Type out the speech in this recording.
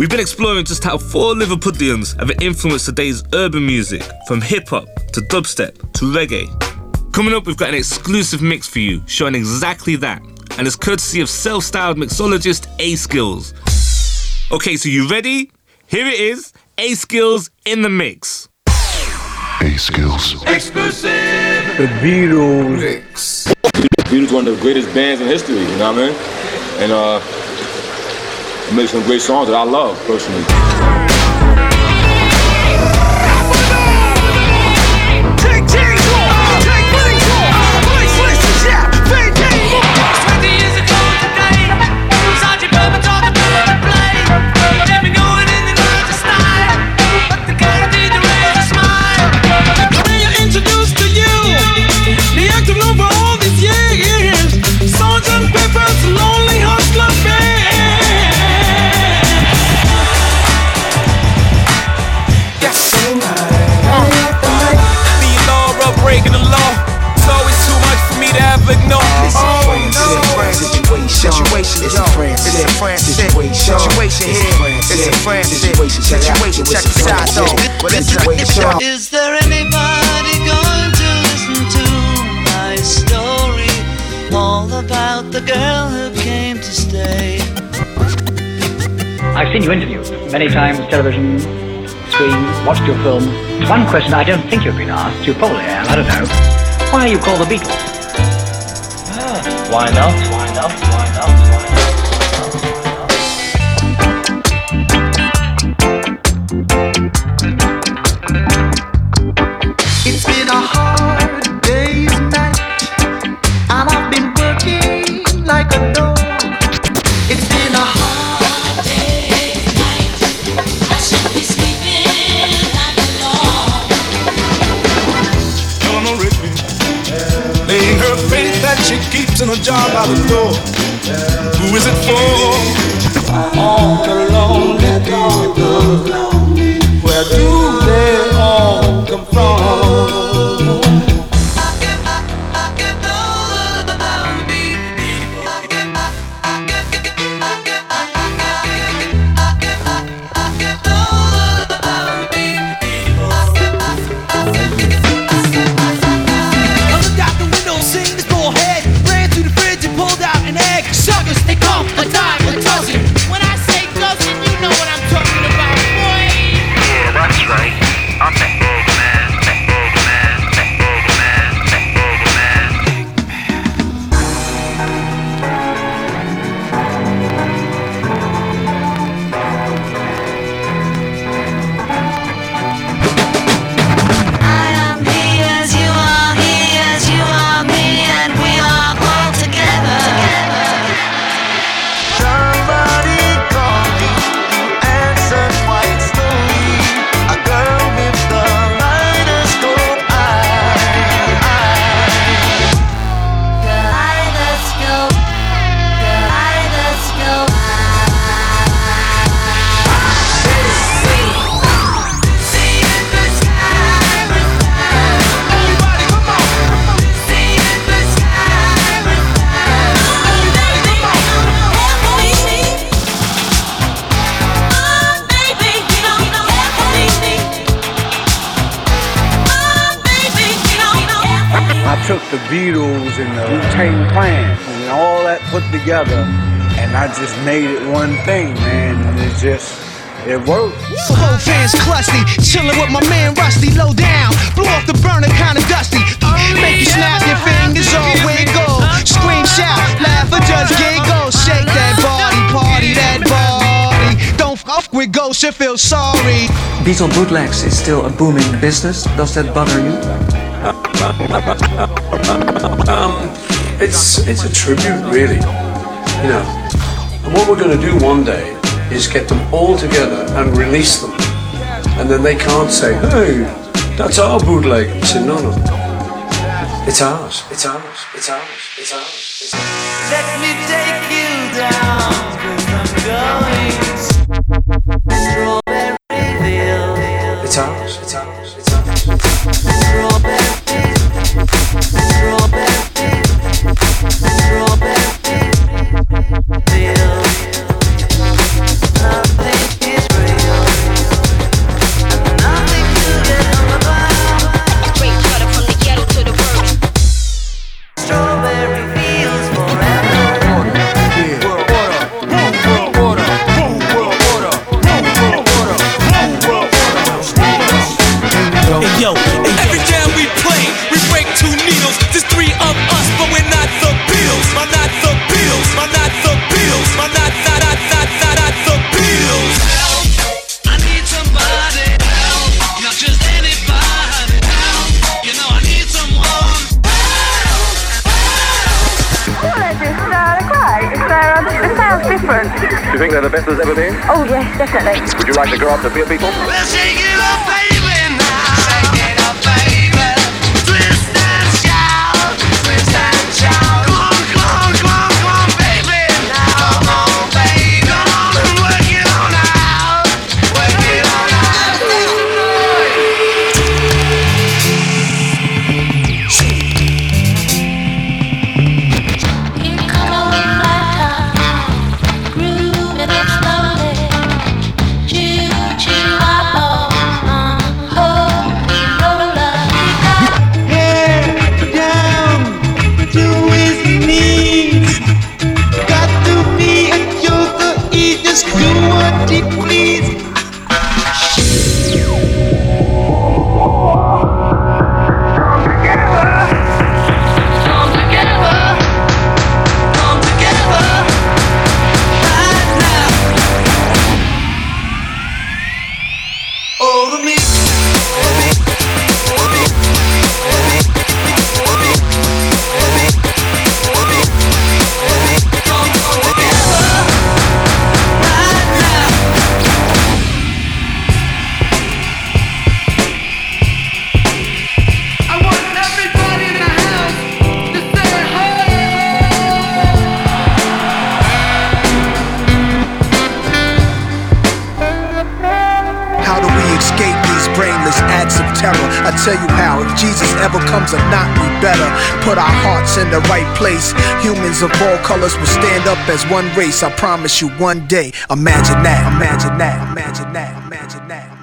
We've been exploring just how four Liverpudlians have influenced today's urban music, from hip hop to dubstep to reggae. Coming up, we've got an exclusive mix for you showing exactly that, and it's courtesy of self styled mixologist A.Skillz. Okay, so you ready? Here it is A.Skillz in the mix. A.Skillz. Exclusive. The Beatles. Mix. The Beatles one of the greatest bands in history, you know what I mean? And uh, make some great songs that I love personally. Is there anybody going to listen to my story? All about the girl who came to stay. I've seen you interviewed many times, television, screen, watched your film. One question I don't think you've been asked, you probably have, I don't know. Why are you called the Beatles? Ah, why not? Why not? Why not? In a jar by the door. Who is it for? All the lonely people. Where do they all come from? Together, and I just made it one thing, man. And it just it worked. So whole fans crusty, chilling with my man Rusty, low down, blow off the burner, kinda dusty. Make you snap your fingers, all way go. Scream, shout, laugh, or just giggle. Shake that body, party that body. Don't fuck with ghosts, you feel sorry. Beatle bootlegs is still a booming business. Does that bother you? Um, it's it's a tribute, really. You know, and what we're going to do one day is get them all together and release them. And then they can't say, hey, that's our bootleg. I say, no, no. It's ours. It's ours. It's ours. It's ours. It's ours. Let me take you down, I'm different. Do you think they're the best there's ever been? Oh, yes, definitely. Would you like to grow up to be a people? We'll tell you how, if Jesus ever comes or not, we better put our hearts in the right place. Humans of all colors will stand up as one race. I promise you one day. Imagine that, imagine that, imagine that, imagine that.